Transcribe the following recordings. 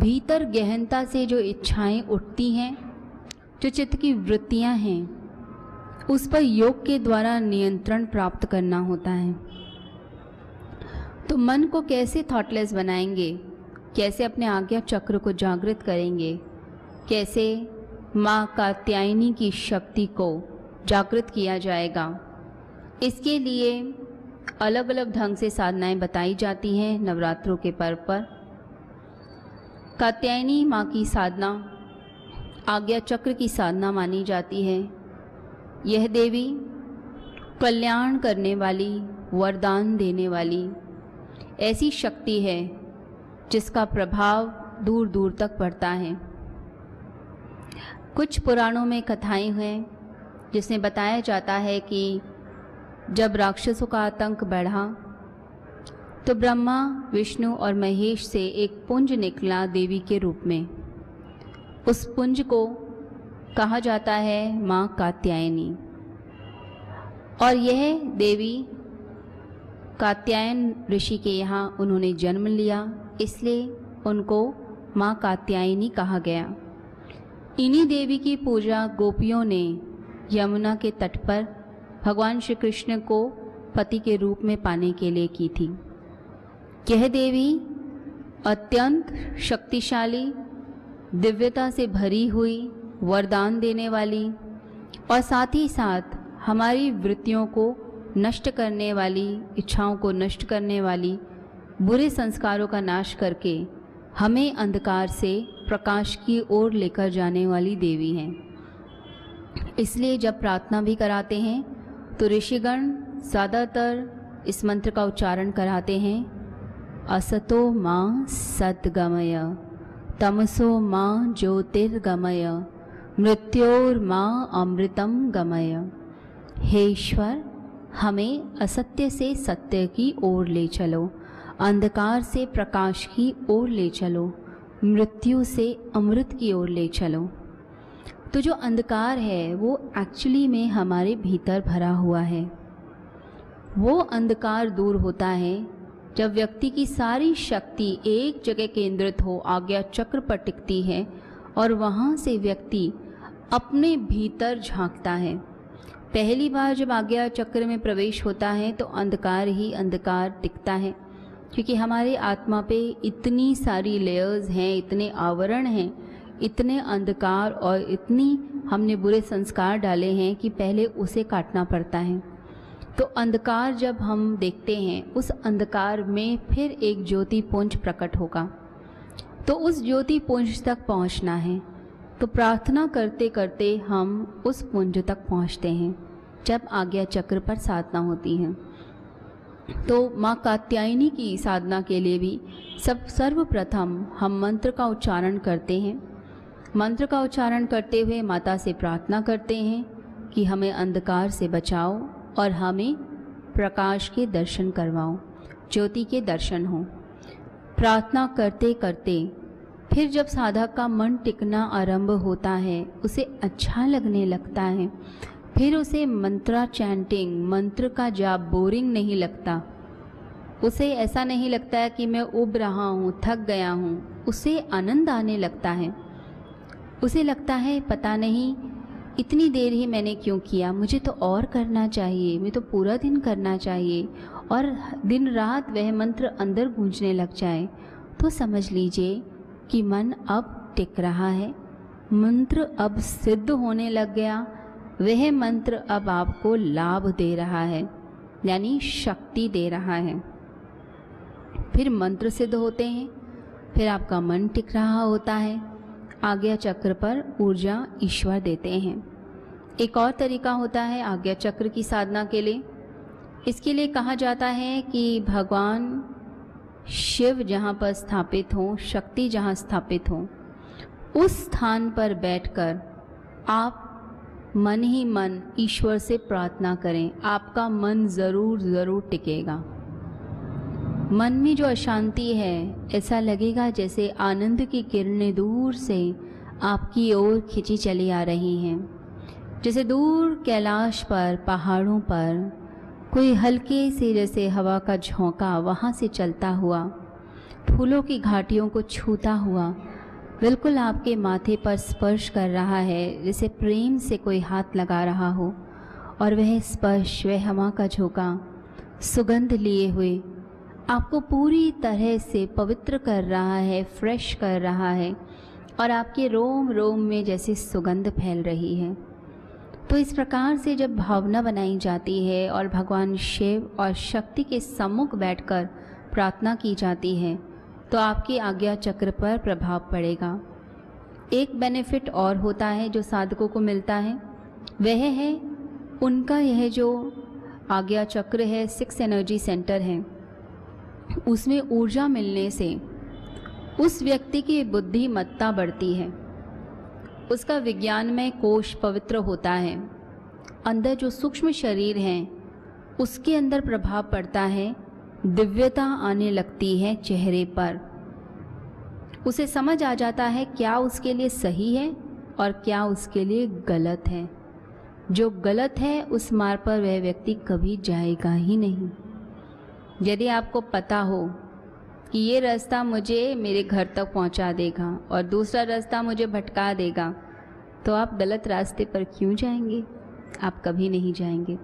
भीतर गहनता से जो इच्छाएँ उठती हैं, जो चित्त की वृत्तियाँ हैं, उस पर योग के द्वारा नियंत्रण प्राप्त करना होता है। तो मन को कैसे थॉटलेस बनाएँगे? कैसे अपने आज्ञा चक्र को जागृत करेंगे? कैसे माँ कात्यायनी की शक्ति को जागृत किया जाएगा? इसके लिए अलग अलग ढंग से साधनाएँ बताई जाती हैं नवरात्रों के पर्व पर। कात्यायनी माँ की साधना, आज्ञा चक्र की साधना मानी जाती है। यह देवी कल्याण करने वाली, वरदान देने वाली ऐसी शक्ति है, जिसका प्रभाव दूर दूर तक पड़ता है। कुछ पुराणों में कथाएँ हैं, जिसमें बताया जाता है कि जब राक्षसों का आतंक बढ़ा तो ब्रह्मा, विष्णु और महेश से एक पुंज निकला देवी के रूप में। उस पुंज को कहा जाता है माँ कात्यायनी। और यह देवी कात्यायन ऋषि के यहाँ उन्होंने जन्म लिया, इसलिए उनको माँ कात्यायनी कहा गया। इन्हीं देवी की पूजा गोपियों ने यमुना के तट पर भगवान श्री कृष्ण को पति के रूप में पाने के लिए की थी। यह देवी अत्यंत शक्तिशाली, दिव्यता से भरी हुई वरदान देने वाली और साथ ही साथ हमारी वृत्तियों को नष्ट करने वाली, इच्छाओं को नष्ट करने वाली, बुरे संस्कारों का नाश करके हमें अंधकार से प्रकाश की ओर लेकर जाने वाली देवी हैं। इसलिए जब प्रार्थना भी कराते हैं तो ऋषिगण ज़्यादातर इस मंत्र का उच्चारण कराते हैं। असतो माँ सद्गमय, तमसो माँ ज्योतिर्गमय, मृत्योर माँ अमृतम गमय। हे ईश्वर, हमें असत्य से सत्य की ओर ले चलो, अंधकार से प्रकाश की ओर ले चलो, मृत्यु से अमृत की ओर ले चलो। तो जो अंधकार है, वो एक्चुअली में हमारे भीतर भरा हुआ है। वो अंधकार दूर होता है जब व्यक्ति की सारी शक्ति एक जगह केंद्रित हो, आज्ञा चक्र पर टिकती है और वहाँ से व्यक्ति अपने भीतर झांकता है। पहली बार जब आज्ञा चक्र में प्रवेश होता है तो अंधकार ही अंधकार टिकता है। क्योंकि हमारे आत्मा पे इतनी सारी लेयर्स हैं, इतने आवरण हैं, इतने अंधकार और इतनी हमने बुरे संस्कार डाले हैं कि पहले उसे काटना पड़ता है। तो अंधकार जब हम देखते हैं, उस अंधकार में फिर एक ज्योति पुंज प्रकट होगा। तो उस ज्योति पुंज तक पहुँचना है। तो प्रार्थना करते करते हम उस पुंज तक पहुँचते हैं, जब आज्ञा चक्र पर साधना होती है। तो माँ कात्यायनी की साधना के लिए भी सब सर्वप्रथम हम मंत्र का उच्चारण करते हैं। मंत्र का उच्चारण करते हुए माता से प्रार्थना करते हैं कि हमें अंधकार से बचाओ और हमें प्रकाश के दर्शन करवाओ, ज्योति के दर्शन हो। प्रार्थना करते करते, फिर जब साधक का मन टिकना आरंभ होता है, उसे अच्छा लगने लगता है। फिर उसे मंत्रा चैंटिंग, मंत्र का जाप बोरिंग नहीं लगता। उसे ऐसा नहीं लगता है कि मैं उब रहा हूँ, थक गया हूँ, उसे आनंद आने लगता है। उसे लगता है, पता नहीं इतनी देर ही मैंने क्यों किया? मुझे तो और करना चाहिए, मैं तो पूरा दिन करना चाहिए, और दिन रात वह मंत्र अंदर गूंजने लग जाए। तो समझ लीजिए कि मन अब टिक रहा है। मंत्र अब सिद्ध होने लग गया। वह मंत्र अब आपको लाभ दे रहा है, यानी शक्ति दे रहा है। फिर मंत्र सिद्ध होते हैं, फिर आपका मन टिक रहा होता है। आज्ञा चक्र पर ऊर्जा ईश्वर देते हैं। एक और तरीका होता है आज्ञा चक्र की साधना के लिए। इसके लिए कहा जाता है कि भगवान शिव जहाँ पर स्थापित हों, शक्ति जहाँ स्थापित हो, उस स्थान पर बैठकर आप मन ही मन ईश्वर से प्रार्थना करें, आपका मन ज़रूर ज़रूर टिकेगा। मन में जो अशांति है, ऐसा लगेगा जैसे आनंद की किरणें दूर से आपकी ओर खिंची चली आ रही हैं। जैसे दूर कैलाश पर, पहाड़ों पर, कोई हल्के से जैसे हवा का झोंका वहाँ से चलता हुआ, फूलों की घाटियों को छूता हुआ, बिल्कुल आपके माथे पर स्पर्श कर रहा है, जैसे प्रेम से कोई हाथ लगा रहा हो, और वह स्पर्श, वह हवा का झोंका, सुगंध लिए हुए, आपको पूरी तरह से पवित्र कर रहा है फ्रेश कर रहा है, और आपके रोम रोम में जैसे सुगंध फैल रही है। तो इस प्रकार से जब भावना बनाई जाती है और भगवान शिव और शक्ति के सम्मुख बैठकर प्रार्थना की जाती है तो आपके आज्ञा चक्र पर प्रभाव पड़ेगा। एक बेनिफिट और होता है जो साधकों को मिलता है। वह है, उनका यह जो आज्ञा चक्र है सिक्स एनर्जी सेंटर है। उसमें ऊर्जा मिलने से उस व्यक्ति की बुद्धिमत्ता बढ़ती है। उसका विज्ञानमय कोश पवित्र होता है। अंदर जो सूक्ष्म शरीर है, उसके अंदर प्रभाव पड़ता है, दिव्यता आने लगती है चेहरे पर। उसे समझ आ जाता है क्या उसके लिए सही है और क्या उसके लिए गलत है। जो गलत है, उस मार्ग पर वह व्यक्ति कभी जाएगा ही नहीं। यदि आपको पता हो कि ये रास्ता मुझे मेरे घर तक पहुँचा देगा और दूसरा रास्ता मुझे भटका देगा। तो आप गलत रास्ते पर क्यों जाएँगे? आप कभी नहीं जाएँगे।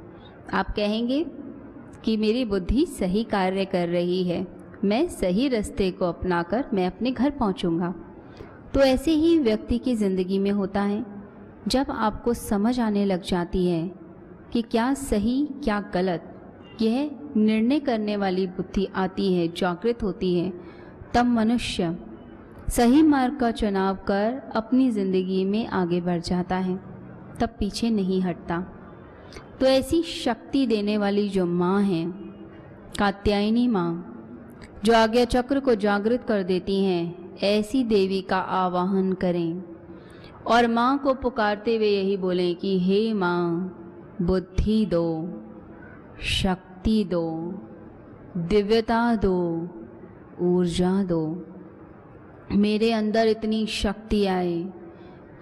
आप कहेंगे कि मेरी बुद्धि सही कार्य कर रही है। मैं सही रास्ते को अपनाकर मैं अपने घर पहुंचूँगा। तो ऐसे ही व्यक्ति की ज़िंदगी में होता है। जब आपको समझ आने लग जाती है कि क्या सही, क्या गलत, यह निर्णय करने वाली बुद्धि आती है, जागृत होती है। तब मनुष्य सही मार्ग का चुनाव कर अपनी ज़िंदगी में आगे बढ़ जाता है, तब पीछे नहीं हटता। तो ऐसी शक्ति देने वाली जो माँ है, कात्यायनी माँ, जो आज्ञा चक्र को जागृत कर देती हैं, ऐसी देवी का आवाहन करें। और माँ को पुकारते हुए यही बोलें कि, हे माँ, बुद्धि दो शक्ति दो, दिव्यता दो, ऊर्जा दो। मेरे अंदर इतनी शक्ति आए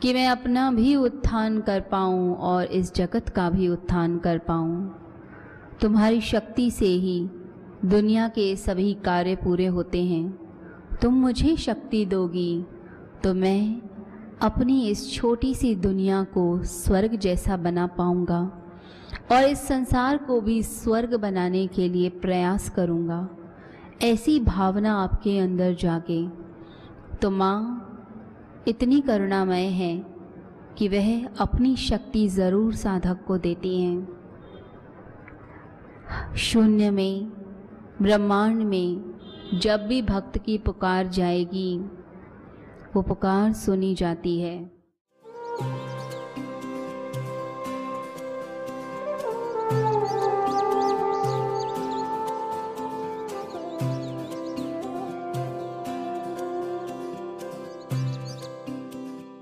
कि मैं अपना भी उत्थान कर पाऊँ और इस जगत का भी उत्थान कर पाऊँ। तुम्हारी शक्ति से ही दुनिया के सभी कार्य पूरे होते हैं। तुम मुझे शक्ति दोगी तो मैं अपनी इस छोटी सी दुनिया को स्वर्ग जैसा बना पाऊँगा। और इस संसार को भी स्वर्ग बनाने के लिए प्रयास करूँगा। ऐसी भावना आपके अंदर जागे। तो माँ, इतनी करुणामय है कि वह अपनी शक्ति ज़रूर साधक को देती हैं। शून्य में, ब्रह्मांड में जब भी भक्त की पुकार जाएगी, वो पुकार सुनी जाती है।